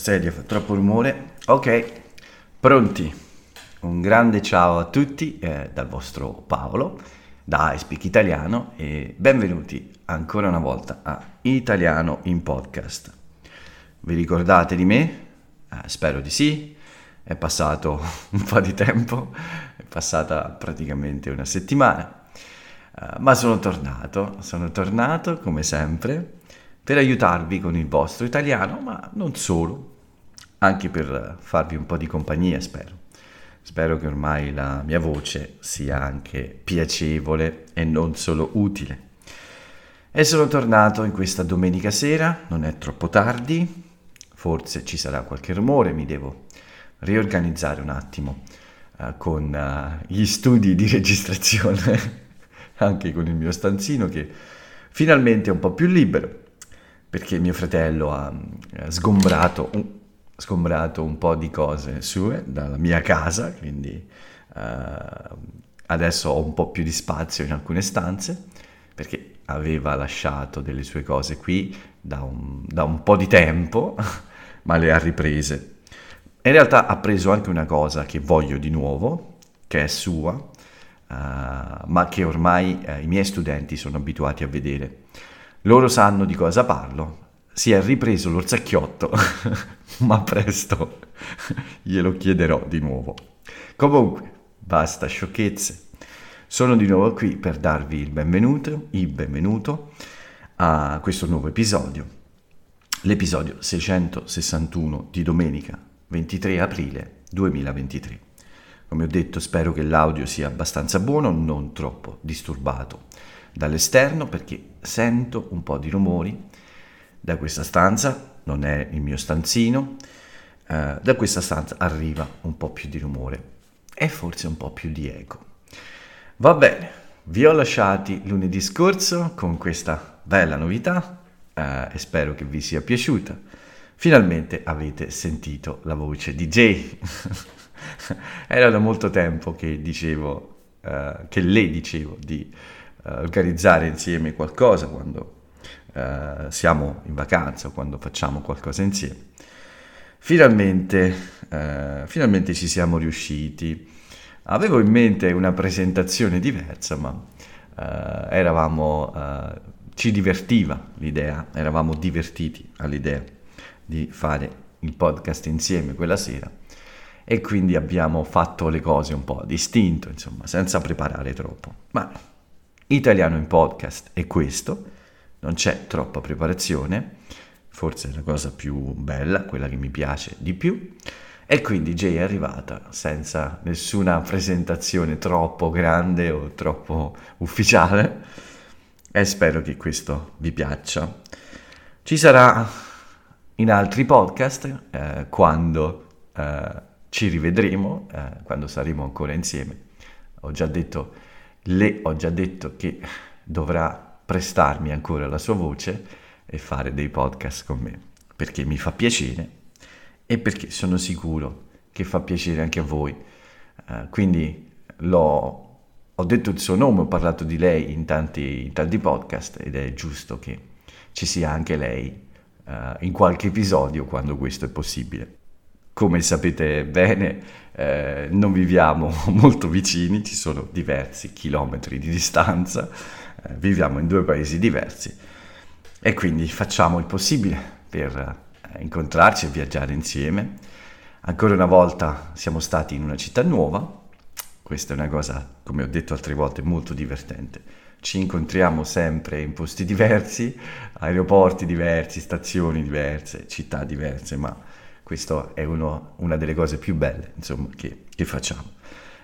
sedia fa troppo rumore. Ok, pronti. Un grande ciao a tutti eh, dal vostro Paolo, da iSpeak Italiano e benvenuti ancora una volta a Italiano in Podcast. Vi ricordate di me? Eh, spero di sì. È passato un po' di tempo, è passata praticamente una settimana, eh, ma sono tornato, sono tornato come sempre per aiutarvi con il vostro italiano, ma non solo, anche per farvi un po' di compagnia, spero. Spero che ormai la mia voce sia anche piacevole e non solo utile. E sono tornato in questa domenica sera, non è troppo tardi, forse ci sarà qualche rumore, mi devo riorganizzare un attimo uh, con uh, gli studi di registrazione, anche con il mio stanzino che finalmente è un po' più libero perché mio fratello ha sgombrato un, sgombrato un po' di cose sue dalla mia casa, quindi uh, adesso ho un po' più di spazio in alcune stanze, perché aveva lasciato delle sue cose qui da un, da un po' di tempo, ma le ha riprese. In realtà ha preso anche una cosa che voglio di nuovo, che è sua, uh, ma che ormai uh, i miei studenti sono abituati a vedere. Loro sanno di cosa parlo. Si è ripreso l'orsacchiotto, ma presto glielo chiederò di nuovo. Comunque, basta sciocchezze. Sono di nuovo qui per darvi il benvenuto, il benvenuto a questo nuovo episodio, l'episodio 661 di domenica 23 aprile 2023. Come ho detto, spero che l'audio sia abbastanza buono, non troppo disturbato dall'esterno perché sento un po' di rumori da questa stanza, non è il mio stanzino, eh, da questa stanza arriva un po' più di rumore e forse un po' più di eco. Va bene, vi ho lasciati lunedì scorso con questa bella novità eh, e spero che vi sia piaciuta. Finalmente avete sentito la voce di Jay. Era da molto tempo che dicevo, eh, che le dicevo di uh, organizzare insieme qualcosa quando uh, siamo in vacanza o quando facciamo qualcosa insieme. Finalmente, uh, finalmente ci siamo riusciti. Avevo in mente una presentazione diversa, ma eravamo, ci divertiva l'idea, eravamo divertiti all'idea di fare il podcast insieme quella sera e quindi abbiamo fatto le cose un po' distinto, insomma, senza preparare troppo. Ma Italiano in podcast è questo, non c'è troppa preparazione, forse è la cosa più bella, quella che mi piace di più. E quindi Jay è arrivata senza nessuna presentazione troppo grande o troppo ufficiale e spero che questo vi piaccia. Ci sarà in altri podcast eh, quando eh, ci rivedremo, eh, quando saremo ancora insieme. Ho già detto le ho già detto che dovrà prestarmi ancora la sua voce e fare dei podcast con me, perché mi fa piacere e perché sono sicuro che fa piacere anche a voi. Uh, quindi ho detto il suo nome, ho parlato di lei in tanti, in tanti podcast ed è giusto che ci sia anche lei uh, in qualche episodio quando questo è possibile. Come sapete bene, eh, non viviamo molto vicini, ci sono diversi chilometri di distanza, viviamo in due paesi diversi e quindi facciamo il possibile per eh, incontrarci e viaggiare insieme. Ancora una volta siamo stati in una città nuova, questa è una cosa, come ho detto altre volte, molto divertente. Ci incontriamo sempre in posti diversi, aeroporti diversi, stazioni diverse, città diverse, ma questa è uno, una delle cose più belle insomma, che, che facciamo.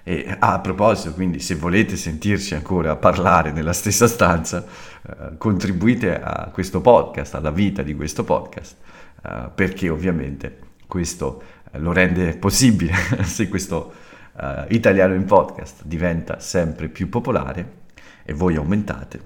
E ah, a proposito, quindi, se volete sentirci ancora parlare nella stessa stanza, eh, contribuite a questo podcast, alla vita di questo podcast, eh, perché ovviamente questo eh, lo rende possibile se questo eh, italiano in podcast diventa sempre più popolare e voi aumentate.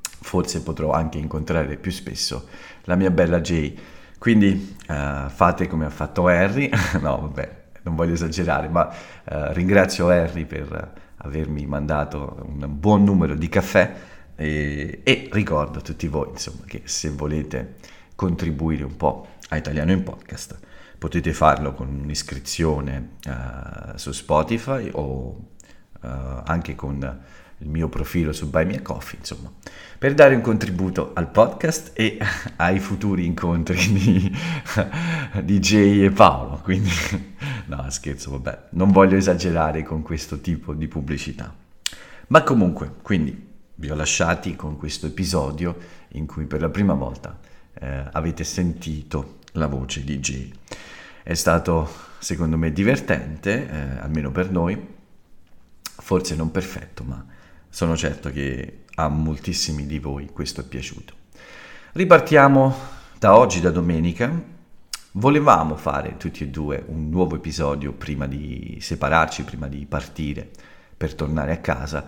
Forse potrò anche incontrare più spesso la mia bella Jay. Quindi uh, fate come ha fatto Harry, no vabbè, non voglio esagerare, ma uh, ringrazio Harry per avermi mandato un buon numero di caffè e, e ricordo a tutti voi insomma che se volete contribuire un po' a Italiano in Podcast, potete farlo con un'iscrizione uh, su Spotify o uh, anche con il mio profilo su Buy Me Coffee, insomma, per dare un contributo al podcast e ai futuri incontri di, di Jay e Paolo. Quindi, no, scherzo, vabbè, non voglio esagerare con questo tipo di pubblicità. Ma comunque, quindi vi ho lasciati con questo episodio in cui per la prima volta eh, avete sentito la voce di Jay. È stato, secondo me, divertente, eh, almeno per noi, forse non perfetto, ma sono certo che a moltissimi di voi questo è piaciuto. Ripartiamo da oggi, da domenica. Volevamo fare tutti e due un nuovo episodio prima di separarci, prima di partire per tornare a casa,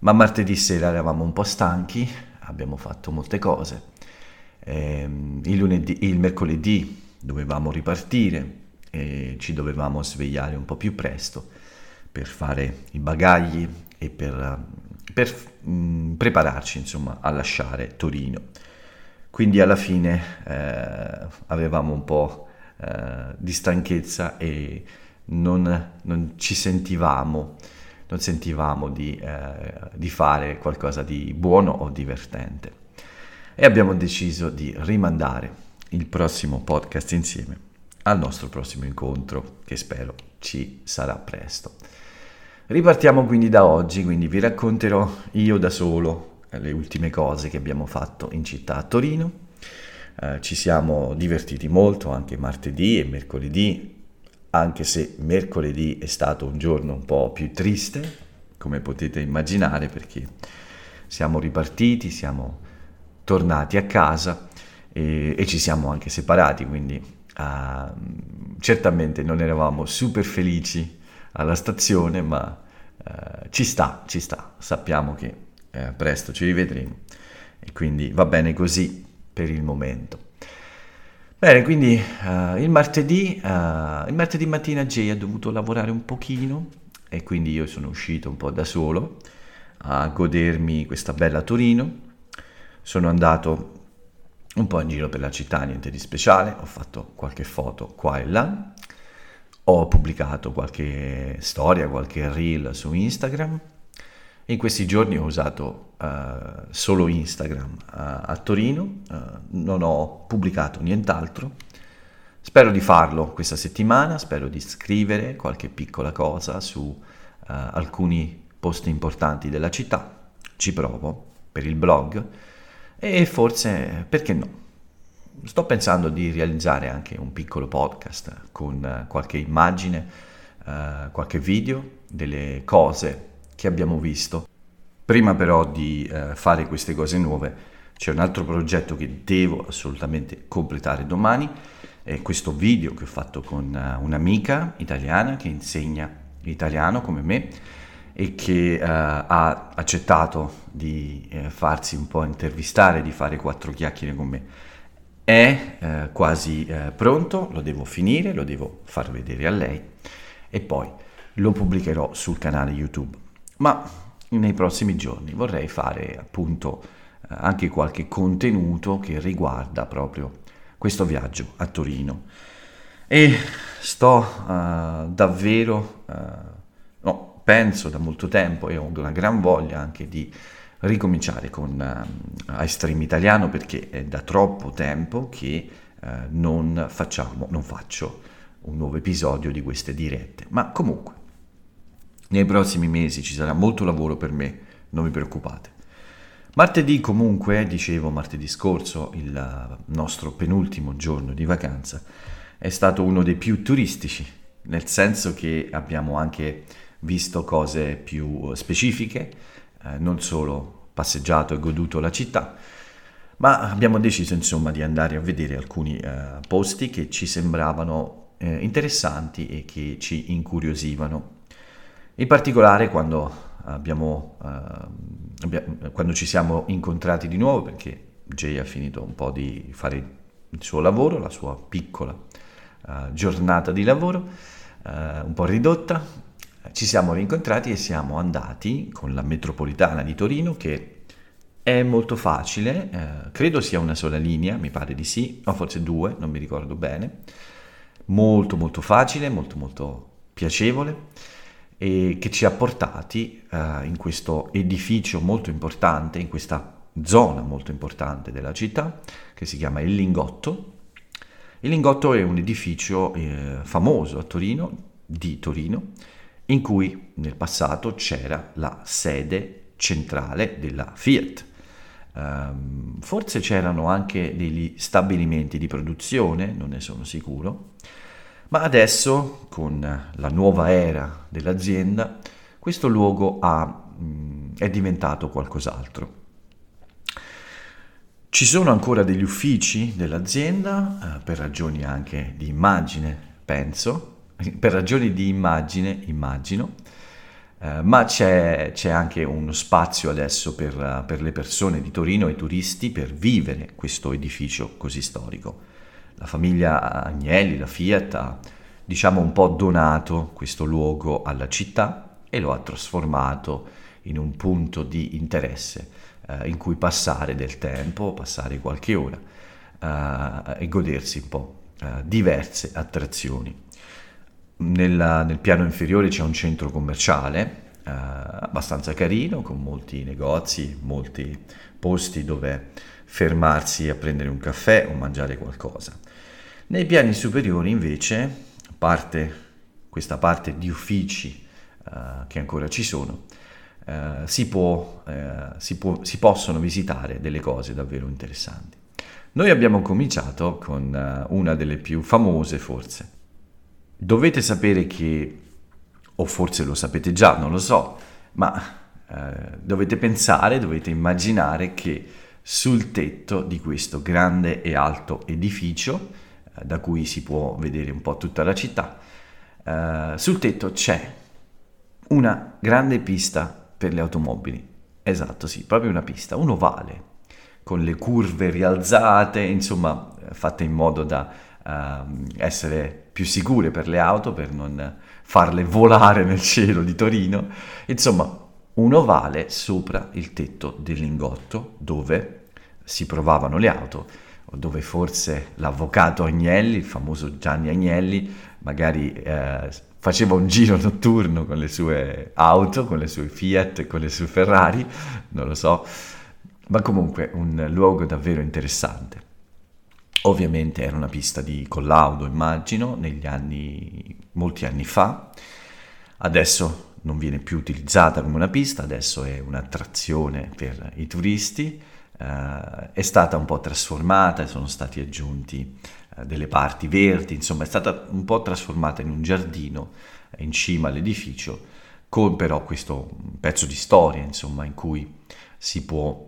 ma martedì sera eravamo un po' stanchi, abbiamo fatto molte cose. Ehm, il, lunedì, il mercoledì dovevamo ripartire e ci dovevamo svegliare un po' più presto per fare i bagagli e per per mh, mm, prepararci insomma a lasciare Torino. Quindi alla fine eh, avevamo un po' eh, di stanchezza e non, non, ci sentivamo, non sentivamo di, eh, di fare qualcosa di buono o divertente. E abbiamo deciso di rimandare il prossimo podcast insieme al nostro prossimo incontro che spero ci sarà presto. Ripartiamo quindi da oggi, quindi vi racconterò io da solo eh, le ultime cose che abbiamo fatto in città a Torino. Eh, ci siamo divertiti molto anche martedì e mercoledì, anche se mercoledì è stato un giorno un po' più triste, come potete immaginare, perché siamo ripartiti, siamo tornati a casa e, e ci siamo anche separati, quindi uh, certamente non eravamo super felici alla stazione, ma eh, ci sta, ci sta, sappiamo che eh, presto ci rivedremo e quindi va bene così per il momento. Bene, quindi uh, il, martedì, uh, il martedì mattina Jay ha dovuto lavorare un pochino e quindi io sono uscito un po' da solo a godermi questa bella Torino. Sono andato un po' in giro per la città, niente di speciale, ho fatto qualche foto qua e là ho pubblicato qualche storia, qualche reel su Instagram. In questi giorni ho usato uh, solo Instagram uh, a Torino, uh, non ho pubblicato nient'altro. Spero di farlo questa settimana, spero di scrivere qualche piccola cosa su alcuni posti importanti della città. Ci provo per il blog e forse, perché no, sto pensando di realizzare anche un piccolo podcast con eh, qualche immagine, uh, qualche video delle cose che abbiamo visto. Prima però di uh, fare queste cose nuove c'è un altro progetto che devo assolutamente completare domani, è questo video che ho fatto con uh, un'amica italiana che insegna italiano come me e che ha accettato di farsi un po' intervistare, di fare quattro chiacchiere con me è eh, quasi eh, pronto, lo devo finire, lo devo far vedere a lei e poi lo pubblicherò sul canale YouTube. Ma nei prossimi giorni vorrei fare appunto eh, anche qualche contenuto che riguarda proprio questo viaggio a Torino. E sto uh, davvero, uh, no, penso da molto tempo e ho una gran voglia anche di ricominciare con uh, Ice Stream Italiano perché è da troppo tempo che uh, non facciamo, non faccio un nuovo episodio di queste dirette. Ma comunque, nei prossimi mesi ci sarà molto lavoro per me, non vi preoccupate. Martedì comunque, dicevo martedì scorso, il nostro penultimo giorno di vacanza, è stato uno dei più turistici, nel senso che abbiamo anche visto cose più specifiche, eh, non solo passeggiato e goduto la città, ma abbiamo deciso insomma di andare a vedere alcuni eh, posti che ci sembravano eh, interessanti e che ci incuriosivano. In particolare quando, abbiamo, eh, quando ci siamo incontrati di nuovo, perché Jay ha finito un po' di fare il suo lavoro, la sua piccola uh, giornata di lavoro, uh, un po' ridotta, ci siamo rincontrati e siamo andati con la metropolitana di Torino che È molto facile, eh, credo sia una sola linea, mi pare di sì, o forse due, non mi ricordo bene. Molto molto facile, molto molto piacevole e che ci ha portati eh, in questo edificio molto importante, in questa zona molto importante della città, che si chiama Il Lingotto. Il Lingotto è un edificio eh, famoso a Torino, di Torino, in cui nel passato c'era la sede centrale della Fiat. Um, forse c'erano anche degli stabilimenti di produzione, non ne sono sicuro, ma adesso con la nuova era dell'azienda questo luogo ha, è diventato qualcos'altro. Ci sono ancora degli uffici dell'azienda, eh, per ragioni anche di immagine, penso, per ragioni di immagine, immagino, eh, ma c'è, c'è, anche uno spazio adesso per, per, le persone di Torino e i turisti per vivere questo edificio così storico. La famiglia Agnelli, la Fiat, ha diciamo un po' donato questo luogo alla città e lo ha trasformato in un punto di interesse eh, in cui passare del tempo, passare qualche ora eh, e godersi un po' eh, diverse attrazioni. Nella, nel piano inferiore c'è un centro commerciale eh, abbastanza carino, con molti negozi, molti posti dove fermarsi a prendere un caffè o mangiare qualcosa. Nei piani superiori invece, parte, questa parte di uffici uh, che ancora ci sono, uh, si, può, uh, si, può, si possono visitare delle cose davvero interessanti. Noi abbiamo cominciato con una delle più famose forse, Dovete sapere che, o forse lo sapete già, non lo so, ma eh, dovete pensare, dovete immaginare che sul tetto di questo grande e alto edificio, eh, da cui si può vedere un po' tutta la città, eh, sul tetto c'è una grande pista per le automobili. Esatto, sì, proprio una pista, un ovale, con le curve rialzate, insomma, fatte in modo da uh, essere più sicure per le auto, per non farle volare nel cielo di Torino. Insomma, un ovale sopra il tetto del lingotto dove si provavano le auto, dove forse l'avvocato Agnelli, il famoso Gianni Agnelli, magari eh, faceva un giro notturno con le sue auto, con le sue Fiat, con le sue Ferrari, non lo so, ma comunque un luogo davvero interessante. Ovviamente era una pista di collaudo, immagino, negli anni, molti anni fa. Adesso non viene più utilizzata come una pista, adesso è un'attrazione per i turisti. Uh, è stata un po' trasformata, sono stati aggiunti uh, delle parti verdi, insomma è stata un po' trasformata in un giardino uh, in cima all'edificio, con però questo pezzo di storia, insomma, in cui si può,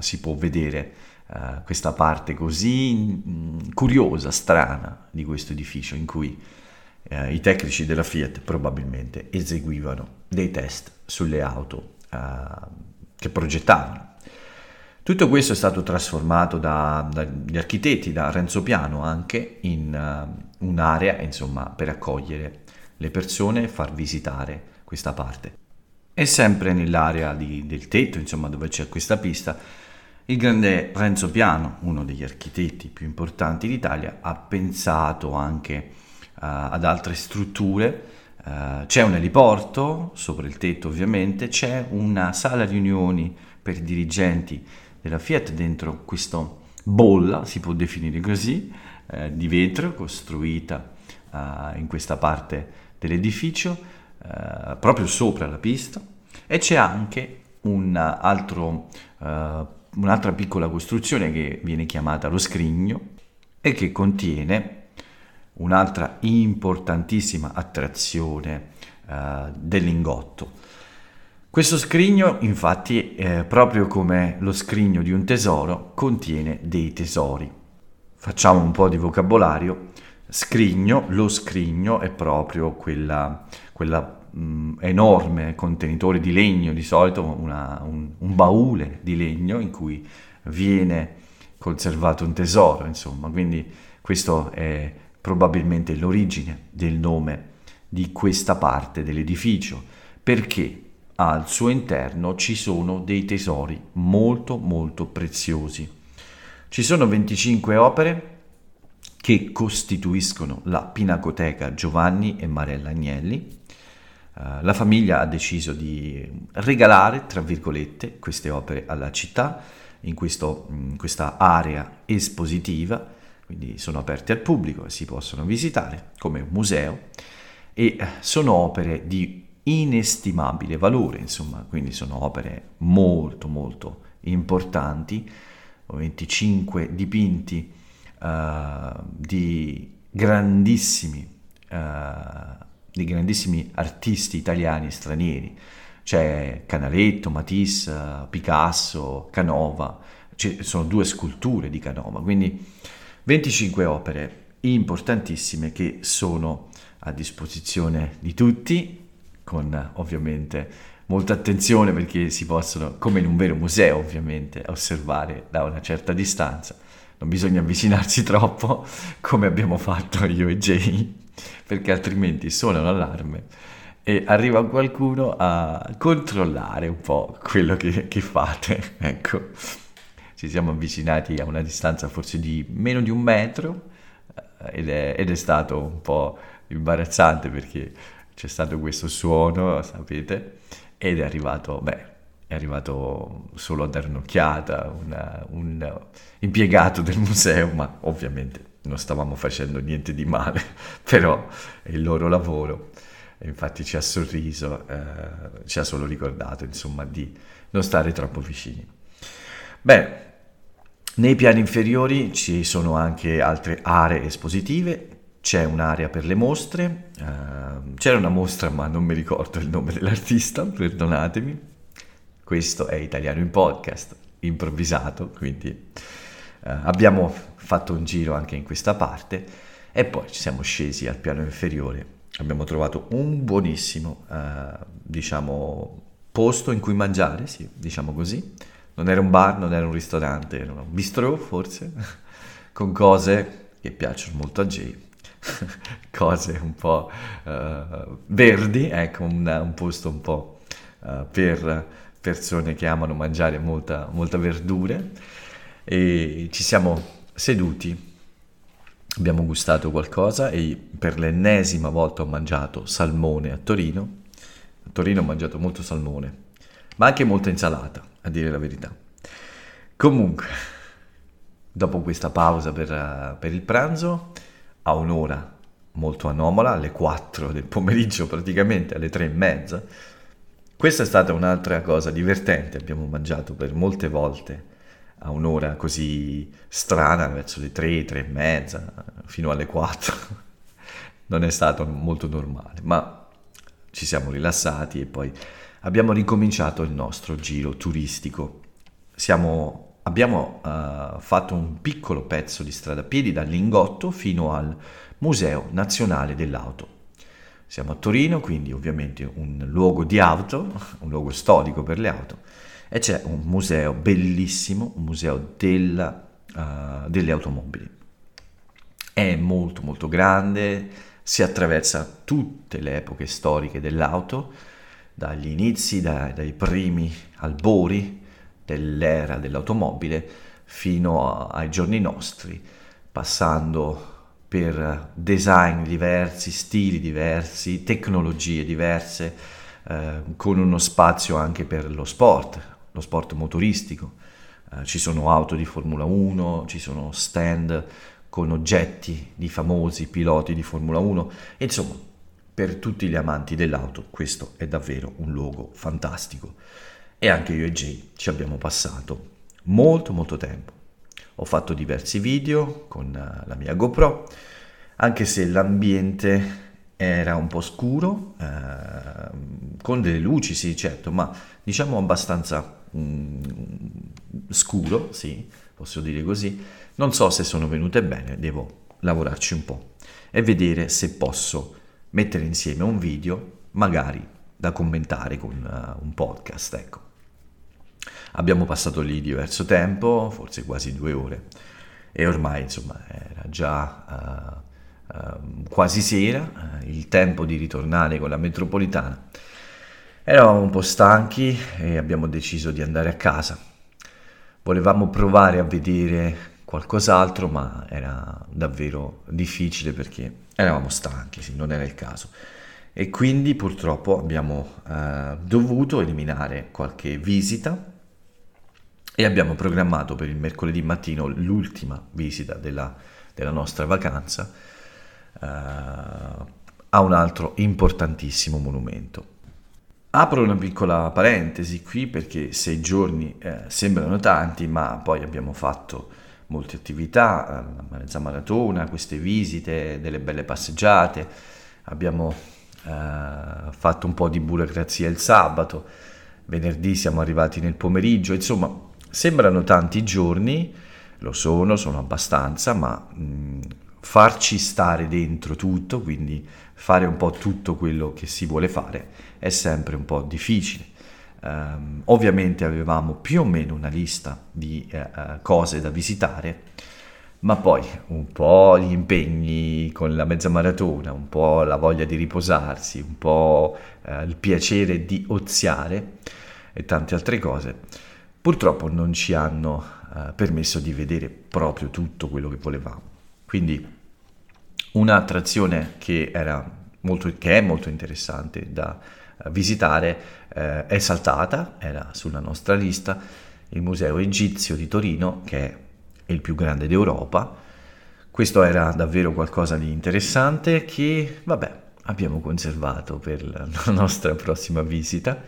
si può vedere uh, questa parte così mh, mm, curiosa, strana di questo edificio in cui uh, i tecnici della Fiat probabilmente eseguivano dei test sulle auto uh, che progettavano. Tutto questo è stato trasformato da, dagli architetti, da Renzo Piano anche, in uh, un'area insomma, per accogliere le persone e far visitare questa parte. E sempre nell'area di, del tetto, insomma, dove c'è questa pista, il grande Renzo Piano, uno degli architetti più importanti d'Italia, ha pensato anche uh, ad altre strutture. Uh, c'è un eliporto sopra il tetto ovviamente, c'è una sala riunioni per dirigenti della Fiat dentro questa bolla, si può definire così, eh, di vetro costruita uh, in questa parte dell'edificio, uh, proprio sopra la pista, e c'è anche un altro uh, un'altra piccola costruzione che viene chiamata lo scrigno e che contiene un'altra importantissima attrazione uh, del lingotto. Questo scrigno, infatti, eh, proprio come lo scrigno di un tesoro, contiene dei tesori. Facciamo un po' di vocabolario. Scrigno, lo scrigno è proprio quella, quella mh, enorme contenitore di legno, di solito una, un, un, baule di legno in cui viene conservato un tesoro, insomma, quindi questo è probabilmente l'origine del nome di questa parte dell'edificio. Perché al suo interno ci sono dei tesori molto molto preziosi. Ci sono 25 opere che costituiscono la Pinacoteca Giovanni e Marella Agnelli. Uh, la famiglia ha deciso di regalare, tra virgolette, queste opere alla città in, questo, in questa area espositiva, quindi sono aperte al pubblico e si possono visitare come un museo e sono opere di inestimabile valore, insomma, quindi sono opere molto molto importanti, 25 dipinti uh, di grandissimi uh, di grandissimi artisti italiani e stranieri. C'è Canaletto, Matisse, Picasso, Canova, ci sono due sculture di Canova, quindi 25 opere importantissime che sono a disposizione di tutti, con ovviamente molta attenzione perché si possono, come in un vero museo ovviamente, osservare da una certa distanza. Non bisogna avvicinarsi troppo come abbiamo fatto io e Jay, perché altrimenti suona un allarme e arriva qualcuno a controllare un po' quello che, che fate. ecco, ci siamo avvicinati a una distanza forse di meno di un metro eh, ed è, ed è stato un po' imbarazzante perché c'è stato questo suono, sapete, ed è arrivato, beh, è arrivato solo a dare un'occhiata una, un impiegato del museo, ma ovviamente non stavamo facendo niente di male, però è il loro lavoro infatti ci ha sorriso, eh, ci ha solo ricordato insomma di non stare troppo vicini. Beh, nei piani inferiori ci sono anche altre aree espositive, c'è un'area per le mostre, eh, c'era una mostra ma non mi ricordo il nome dell'artista, perdonatemi, questo è Italiano in Podcast, improvvisato, quindi eh, abbiamo fatto un giro anche in questa parte e poi ci siamo scesi al piano inferiore. Abbiamo trovato un buonissimo, eh, diciamo, posto in cui mangiare, sì, diciamo così. Non era un bar, non era un ristorante, era un bistro forse, con cose che piacciono molto a Jay, cose un po' uh, verdi, ecco, un, un, posto un po' uh, per persone che amano mangiare molta, molta verdura e ci siamo seduti abbiamo gustato qualcosa e per l'ennesima volta ho mangiato salmone a Torino. A Torino ho mangiato molto salmone, ma anche molta insalata, a dire la verità. Comunque, dopo questa pausa per, per il pranzo, a un'ora molto anomala, alle 4 del pomeriggio praticamente, alle 3 e mezza, questa è stata un'altra cosa divertente, abbiamo mangiato per molte volte a un'ora così strana, verso le 3, 3 e mezza, fino alle 4. non è stato molto normale, ma ci siamo rilassati e poi abbiamo ricominciato il nostro giro turistico. Siamo, abbiamo uh, fatto un piccolo pezzo di strada a piedi dal Lingotto fino al Museo Nazionale dell'Auto. Siamo a Torino, quindi ovviamente un luogo di auto, un luogo storico per le auto e c'è un museo bellissimo, un museo della, uh, delle automobili. È molto molto grande, si attraversa tutte le epoche storiche dell'auto, dagli inizi, dai, dai primi albori dell'era dell'automobile fino ai giorni nostri, passando per design diversi, stili diversi, tecnologie diverse, eh, con uno spazio anche per lo sport, lo sport motoristico. Eh, ci sono auto di Formula 1, ci sono stand con oggetti di famosi piloti di Formula 1 e insomma per tutti gli amanti dell'auto questo è davvero un luogo fantastico e anche io e Jay ci abbiamo passato molto molto tempo. Ho fatto diversi video con eh, la mia GoPro, anche se l'ambiente era un po' scuro, eh, con delle luci sì certo, ma diciamo abbastanza mm, scuro, sì, posso dire così. Non so se sono venute bene, devo lavorarci un po' e vedere se posso mettere insieme un video, magari da commentare con uh, un podcast, ecco. Abbiamo passato lì diverso tempo, forse quasi due ore, e ormai insomma era già uh, uh, quasi sera, il tempo di ritornare con la metropolitana Eravamo un po' stanchi e abbiamo deciso di andare a casa. Volevamo provare a vedere qualcos'altro, ma era davvero difficile perché eravamo stanchi, sì, non era il caso. E quindi purtroppo abbiamo eh, dovuto eliminare qualche visita e abbiamo programmato per il mercoledì mattino l'ultima visita della, della nostra vacanza eh, a un altro importantissimo monumento. Apro una piccola parentesi qui perché sei giorni eh, sembrano tanti, ma poi abbiamo fatto molte attività, la mezza maratona, queste visite, delle belle passeggiate, abbiamo eh, fatto un po' di burocrazia il sabato, venerdì siamo arrivati nel pomeriggio, insomma sembrano tanti giorni, lo sono, sono abbastanza, ma mh, farci stare dentro tutto, quindi fare un po' tutto quello che si vuole fare, è sempre un po' difficile. Um, ovviamente avevamo più o meno una lista di uh, cose da visitare, ma poi un po' gli impegni con la mezza maratona, un po' la voglia di riposarsi, un po' uh, il piacere di oziare e tante altre cose, purtroppo non ci hanno uh, permesso di vedere proprio tutto quello che volevamo. Quindi un'attrazione che, molto, che è molto interessante da eh, visitare eh, è saltata, era sulla nostra lista, il Museo Egizio di Torino, che è il più grande d'Europa. Questo era davvero qualcosa di interessante che, vabbè, abbiamo conservato per la nostra prossima visita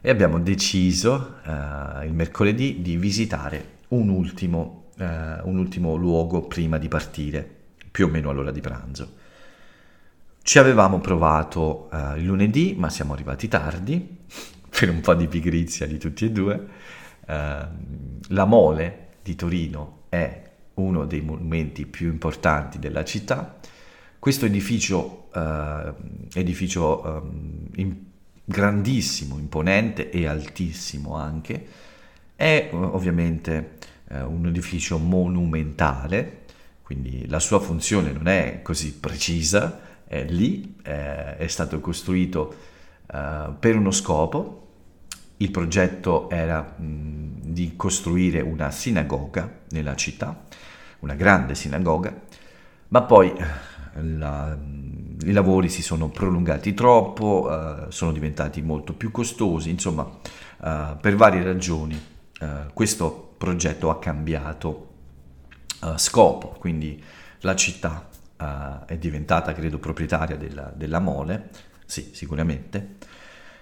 e abbiamo deciso eh, il mercoledì di visitare un ultimo eh, un ultimo luogo prima di partire, più o meno all'ora di pranzo. Ci avevamo provato eh, il lunedì, ma siamo arrivati tardi, per un po' di pigrizia di tutti e due. Eh, la Mole di Torino è uno dei monumenti più importanti della città. Questo edificio, eh, edificio ehm, in, grandissimo, imponente e altissimo anche, è ovviamente eh, un edificio monumentale, quindi la sua funzione non è così precisa, è lì, eh, è stato costruito eh, per uno scopo. Il progetto era mh, di costruire una sinagoga nella città, una grande sinagoga, ma poi eh, la, i lavori si sono prolungati troppo, uh, sono diventati molto più costosi, insomma, uh, per varie ragioni uh, questo progetto ha cambiato uh, scopo, quindi la città uh, è diventata, credo, proprietaria della, della Mole, sì, sicuramente,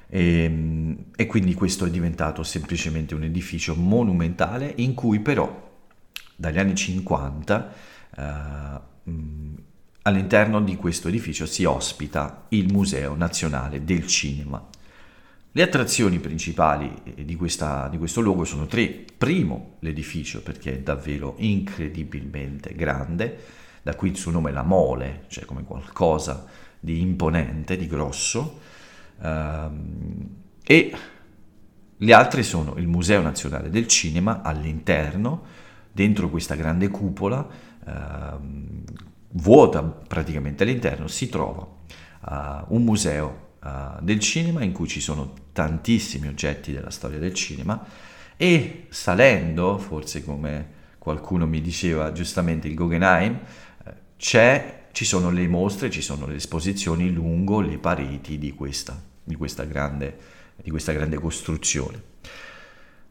e, ehm, e, quindi questo è diventato semplicemente un edificio monumentale in cui però dagli anni 50 uh, eh, all'interno di questo edificio si ospita il Museo Nazionale del Cinema le attrazioni principali eh, di, questa, di, questo luogo sono tre. Primo, l'edificio, perché è davvero incredibilmente grande, da qui il suo nome la mole, cioè come qualcosa di imponente, di grosso. Um, e le altre sono il Museo Nazionale del Cinema all'interno, dentro questa grande cupola, um, vuota praticamente all'interno, si trova uh, un museo uh, del cinema in cui ci sono tantissimi oggetti della storia del cinema e salendo, forse come qualcuno mi diceva giustamente il Guggenheim, eh, ci sono le mostre, ci sono le esposizioni lungo le pareti di questa, di questa, grande, di questa grande, costruzione.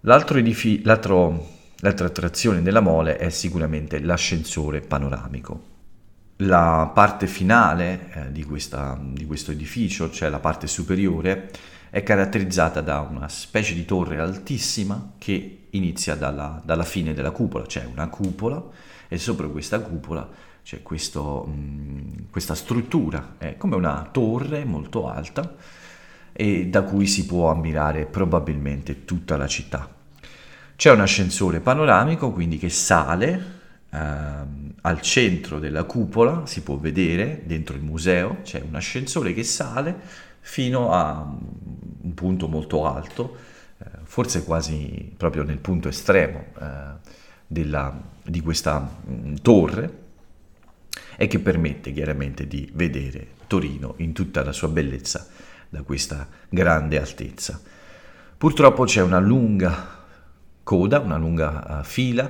L'altro edifi- l'altro, l'altra attrazione della mole è sicuramente l'ascensore panoramico la parte finale eh, di, questa, di, questo edificio, cioè la parte superiore, è caratterizzata da una specie di torre altissima che inizia dalla, dalla fine della cupola, c'è cioè una cupola e sopra questa cupola c'è questo, mh, mm, questa struttura, è come una torre molto alta e da cui si può ammirare probabilmente tutta la città. C'è un ascensore panoramico quindi che sale Uh, al centro della cupola si può vedere dentro il museo c'è un ascensore che sale fino a un punto molto alto, uh, forse quasi proprio nel punto estremo uh, della, di questa mh, mm, torre e che permette chiaramente di vedere Torino in tutta la sua bellezza da questa grande altezza. Purtroppo c'è una lunga coda, una lunga uh, fila,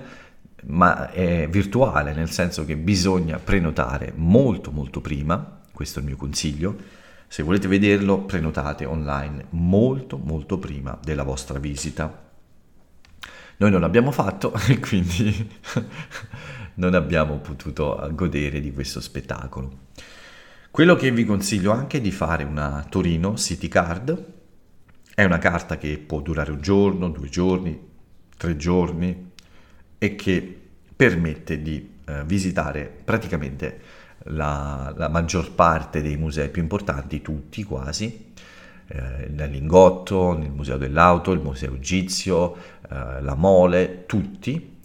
ma è virtuale, nel senso che bisogna prenotare molto molto prima, questo è il mio consiglio. Se volete vederlo, prenotate online molto molto prima della vostra visita. Noi non l'abbiamo fatto e quindi non abbiamo potuto godere di questo spettacolo. Quello che vi consiglio anche è di fare una Torino City Card. È una carta che può durare un giorno, due giorni, tre giorni e che permette di eh, visitare praticamente la, la, maggior parte dei musei più importanti, tutti quasi, eh, il Lingotto, il Museo dell'Auto, il Museo Egizio, eh, la Mole, tutti.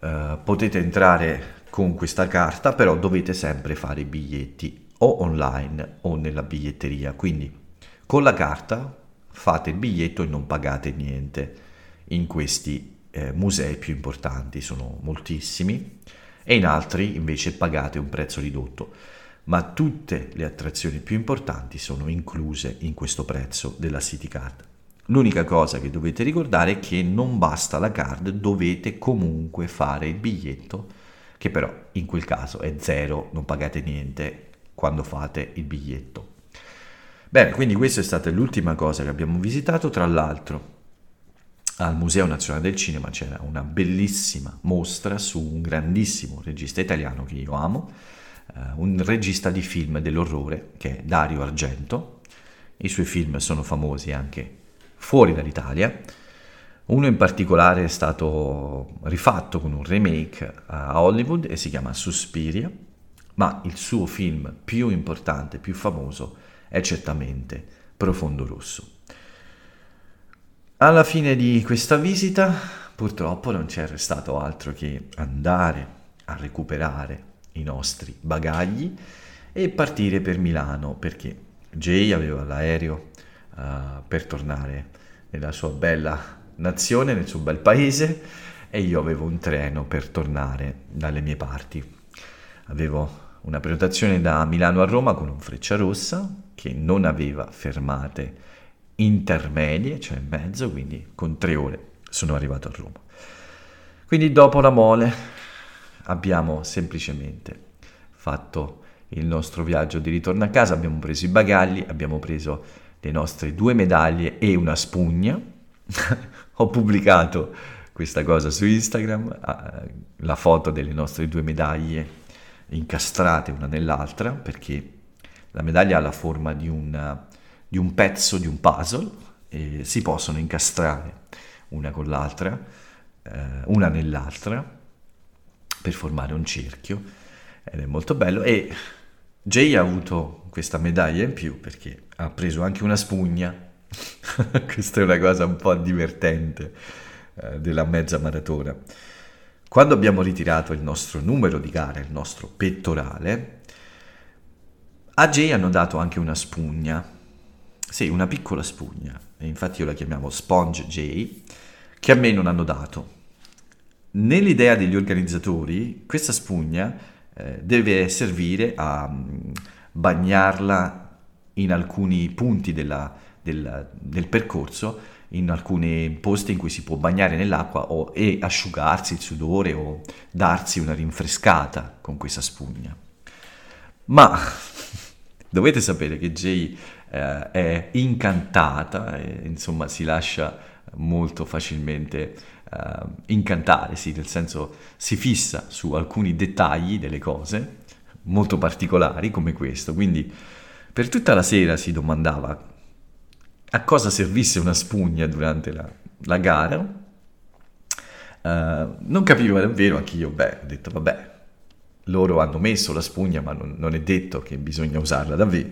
Eh, potete entrare con questa carta, però dovete sempre fare i biglietti o online o nella biglietteria, quindi con la carta fate il biglietto e non pagate niente in questi eh, musei più importanti, sono moltissimi, e in altri invece pagate un prezzo ridotto, ma tutte le attrazioni più importanti sono incluse in questo prezzo della City Card. L'unica cosa che dovete ricordare è che non basta la card, dovete comunque fare il biglietto, che però in quel caso è zero, non pagate niente quando fate il biglietto. Bene, quindi questa è stata l'ultima cosa che abbiamo visitato, tra l'altro al Museo Nazionale del Cinema c'era una bellissima mostra su un grandissimo regista italiano che io amo, eh, un regista di film dell'orrore che è Dario Argento. I suoi film sono famosi anche fuori dall'Italia. Uno in particolare è stato rifatto con un remake a Hollywood e si chiama Suspiria, ma il suo film più importante, più famoso è certamente Profondo Rosso. Alla fine di questa visita purtroppo non c'è restato altro che andare a recuperare i nostri bagagli e partire per Milano perché Jay aveva l'aereo uh, per tornare nella sua bella nazione, nel suo bel paese e io avevo un treno per tornare dalle mie parti. Avevo una prenotazione da Milano a Roma con un freccia rossa che non aveva fermate intermedie, cioè in mezzo, quindi con tre ore sono arrivato a Roma. Quindi dopo la mole abbiamo semplicemente fatto il nostro viaggio di ritorno a casa, abbiamo preso i bagagli, abbiamo preso le nostre due medaglie e una spugna. Ho pubblicato questa cosa su Instagram, la foto delle nostre due medaglie incastrate una nell'altra, perché la medaglia ha la forma di una di un pezzo di un puzzle e si possono incastrare una con l'altra, eh, una nell'altra, per formare un cerchio. Ed è molto bello. E Jay ha avuto questa medaglia in più perché ha preso anche una spugna. Questa è una cosa un po' divertente eh, della mezza maratona. Quando abbiamo ritirato il nostro numero di gare il nostro pettorale a Jay hanno dato anche una spugna sì, una piccola spugna, infatti io la chiamiamo Sponge J, che a me non hanno dato. Nell'idea degli organizzatori, questa spugna eh, deve servire a um, bagnarla in alcuni punti della, del, del, percorso, in alcuni posti in cui si può bagnare nell'acqua o, e asciugarsi il sudore o darsi una rinfrescata con questa spugna. Ma dovete sapere che Jay eh, è incantata, e, insomma si lascia molto facilmente eh, incantare, sì, nel senso si fissa su alcuni dettagli delle cose molto particolari come questo, quindi per tutta la sera si domandava a cosa servisse una spugna durante la, la gara. Uh, non capivo davvero anche io, beh, ho detto vabbè, loro hanno messo la spugna ma non, non è detto che bisogna usarla davvero.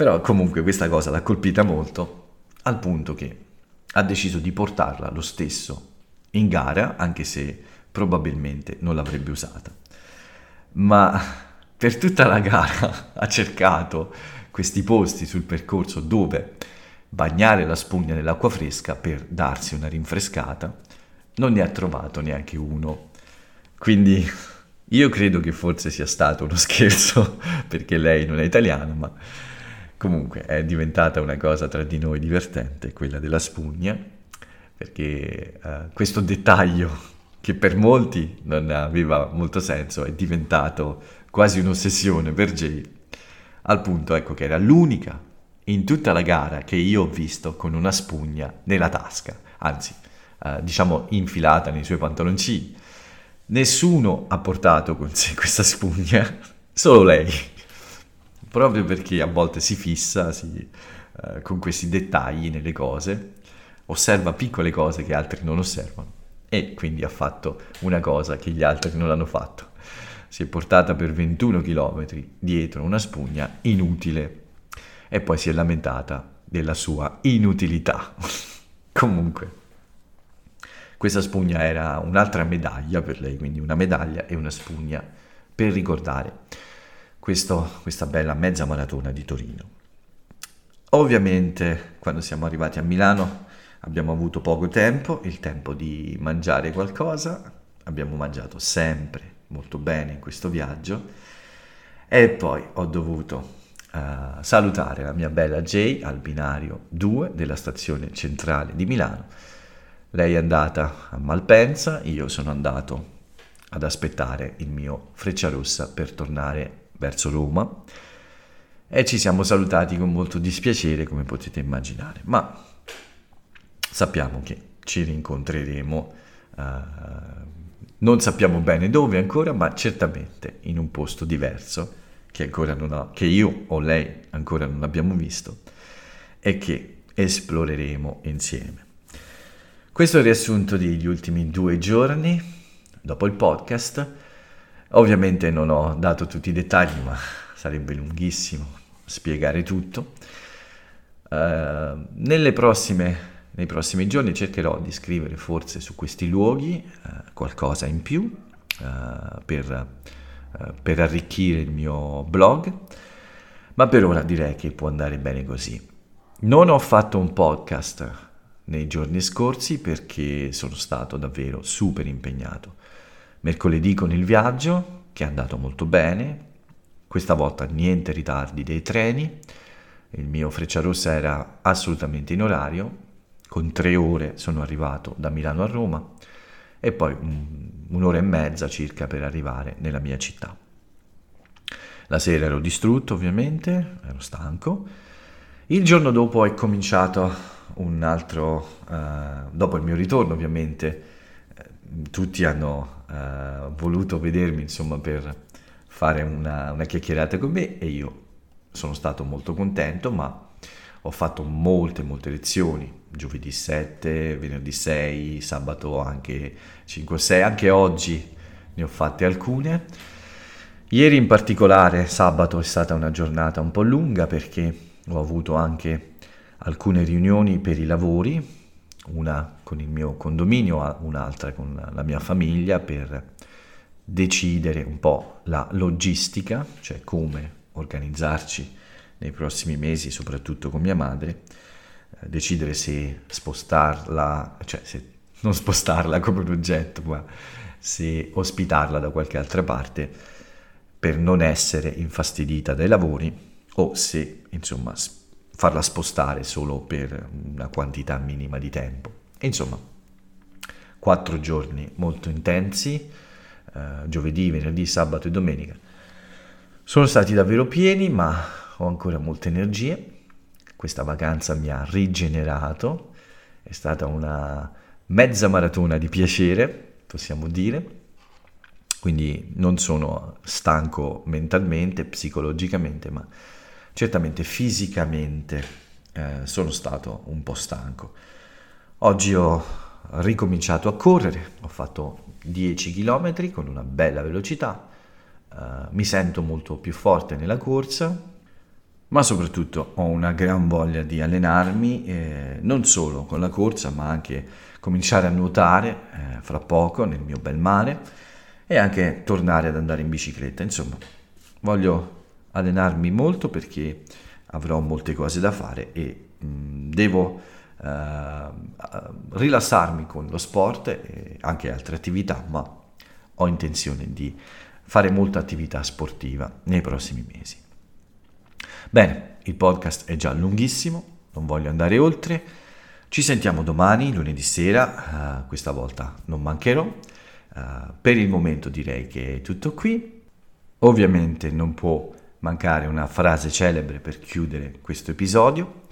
Però comunque questa cosa l'ha colpita molto, al punto che ha deciso di portarla lo stesso in gara, anche se probabilmente non l'avrebbe usata. Ma per tutta la gara ha cercato questi posti sul percorso dove bagnare la spugna nell'acqua fresca per darsi una rinfrescata, non ne ha trovato neanche uno. Quindi io credo che forse sia stato uno scherzo, perché lei non è italiana, ma Comunque è diventata una cosa tra di noi divertente, quella della spugna, perché uh, questo dettaglio che per molti non aveva molto senso è diventato quasi un'ossessione per Jay, al punto ecco che era l'unica in tutta la gara che io ho visto con una spugna nella tasca, anzi uh, diciamo infilata nei suoi pantaloncini. Nessuno ha portato con sé questa spugna, solo lei proprio perché a volte si fissa si, eh, con questi dettagli nelle cose, osserva piccole cose che altri non osservano e quindi ha fatto una cosa che gli altri non hanno fatto. Si è portata per 21 km dietro una spugna inutile e poi si è lamentata della sua inutilità. Comunque, questa spugna era un'altra medaglia per lei, quindi una medaglia e una spugna per ricordare questo, questa bella mezza maratona di Torino. Ovviamente quando siamo arrivati a Milano abbiamo avuto poco tempo, il tempo di mangiare qualcosa, abbiamo mangiato sempre molto bene in questo viaggio e poi ho dovuto uh, salutare la mia bella Jay al binario 2 della stazione centrale di Milano. Lei è andata a Malpensa, io sono andato ad aspettare il mio Frecciarossa per tornare verso Roma e ci siamo salutati con molto dispiacere come potete immaginare, ma sappiamo che ci rincontreremo, uh, non sappiamo bene dove ancora, ma certamente in un posto diverso che, ancora non ho, che io o lei ancora non abbiamo visto e che esploreremo insieme. Questo è il riassunto degli ultimi due giorni dopo il podcast. Ovviamente non ho dato tutti i dettagli, ma sarebbe lunghissimo spiegare tutto. Uh, nelle prossime, nei prossimi giorni cercherò di scrivere forse su questi luoghi uh, qualcosa in più uh, per, per arricchire il mio blog, ma per ora direi che può andare bene così. Non ho fatto un podcast nei giorni scorsi perché sono stato davvero super impegnato mercoledì con il viaggio, che è andato molto bene, questa volta niente ritardi dei treni, il mio Frecciarossa era assolutamente in orario, con tre ore sono arrivato da Milano a Roma e poi un'ora e mezza circa per arrivare nella mia città. La sera ero distrutto ovviamente, ero stanco. Il giorno dopo è cominciato un altro, uh, dopo il mio ritorno ovviamente, tutti hanno uh, voluto vedermi insomma per fare una, una, chiacchierata con me e io sono stato molto contento ma ho fatto molte molte lezioni. Giovedì 7 venerdì 6 sabato anche 5 6 anche oggi ne ho fatte alcune. Ieri in particolare sabato è stata una giornata un po' lunga perché ho avuto anche alcune riunioni per i lavori una con il mio condominio, un'altra con la mia famiglia per decidere un po' la logistica, cioè come organizzarci nei prossimi mesi, soprattutto con mia madre, eh, decidere se spostarla, cioè se non spostarla come un oggetto, ma se ospitarla da qualche altra parte per non essere infastidita dai lavori o se insomma farla spostare solo per una quantità minima di tempo. E insomma, quattro giorni molto intensi, eh, giovedì, venerdì, sabato e domenica. Sono stati davvero pieni, ma ho ancora molte energie. Questa vacanza mi ha rigenerato, è stata una mezza maratona di piacere, possiamo dire. Quindi non sono stanco mentalmente, psicologicamente, ma certamente fisicamente eh, sono stato un po' stanco. Oggi ho ricominciato a correre, ho fatto 10 km con una bella velocità, eh, mi sento molto più forte nella corsa, ma soprattutto ho una gran voglia di allenarmi, eh, non solo con la corsa, ma anche cominciare a nuotare eh, fra poco nel mio bel mare e anche tornare ad andare in bicicletta. Insomma, voglio allenarmi molto perché avrò molte cose da fare e mh, mm, devo uh, rilassarmi con lo sport e anche altre attività, ma ho intenzione di fare molta attività sportiva nei prossimi mesi. Bene, il podcast è già lunghissimo, non voglio andare oltre. Ci sentiamo domani, lunedì sera, uh, questa volta non mancherò. Uh, per il momento direi che è tutto qui. Ovviamente non può mancare una frase celebre per chiudere questo episodio.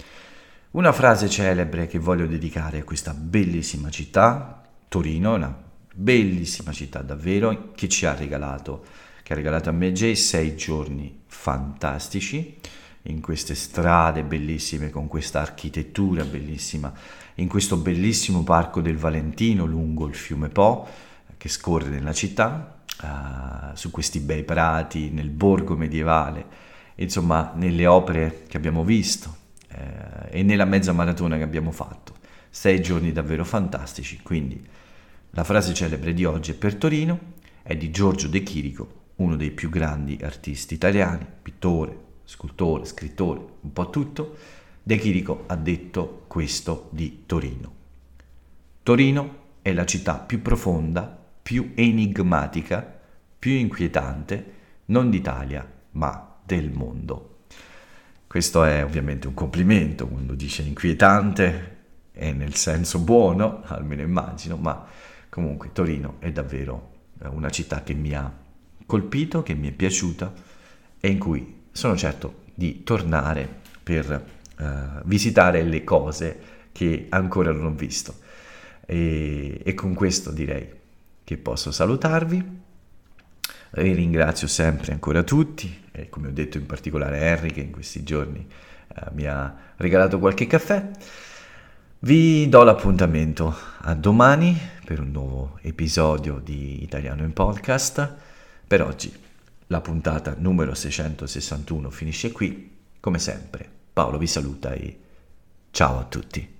Una frase celebre che voglio dedicare a questa bellissima città, Torino, una bellissima città davvero, che ci ha regalato, che ha regalato a me Jay sei giorni fantastici in queste strade bellissime, con questa architettura bellissima, in questo bellissimo parco del Valentino lungo il fiume Po che scorre nella città, uh, su questi bei prati, nel borgo medievale, insomma nelle opere che abbiamo visto uh, e nella mezza maratona che abbiamo fatto. Sei giorni davvero fantastici, quindi la frase celebre di oggi è per Torino, è di Giorgio De Chirico, uno dei più grandi artisti italiani, pittore, scultore, scrittore, un po' tutto, De Chirico ha detto questo di Torino. Torino è la città più profonda, più enigmatica, più inquietante, non d'Italia, ma del mondo. Questo è ovviamente un complimento quando dice inquietante, è nel senso buono, almeno immagino, ma comunque Torino è davvero una città che mi ha colpito, che mi è piaciuta e in cui sono certo di tornare per uh, visitare le cose che ancora non ho visto. E, e con questo direi che posso salutarvi. Vi ringrazio sempre ancora tutti e come ho detto in particolare Henry che in questi giorni uh, mi ha regalato qualche caffè. Vi do l'appuntamento a domani per un nuovo episodio di Italiano in Podcast. Per oggi la puntata numero 661 finisce qui. Come sempre, Paolo vi saluta e ciao a tutti.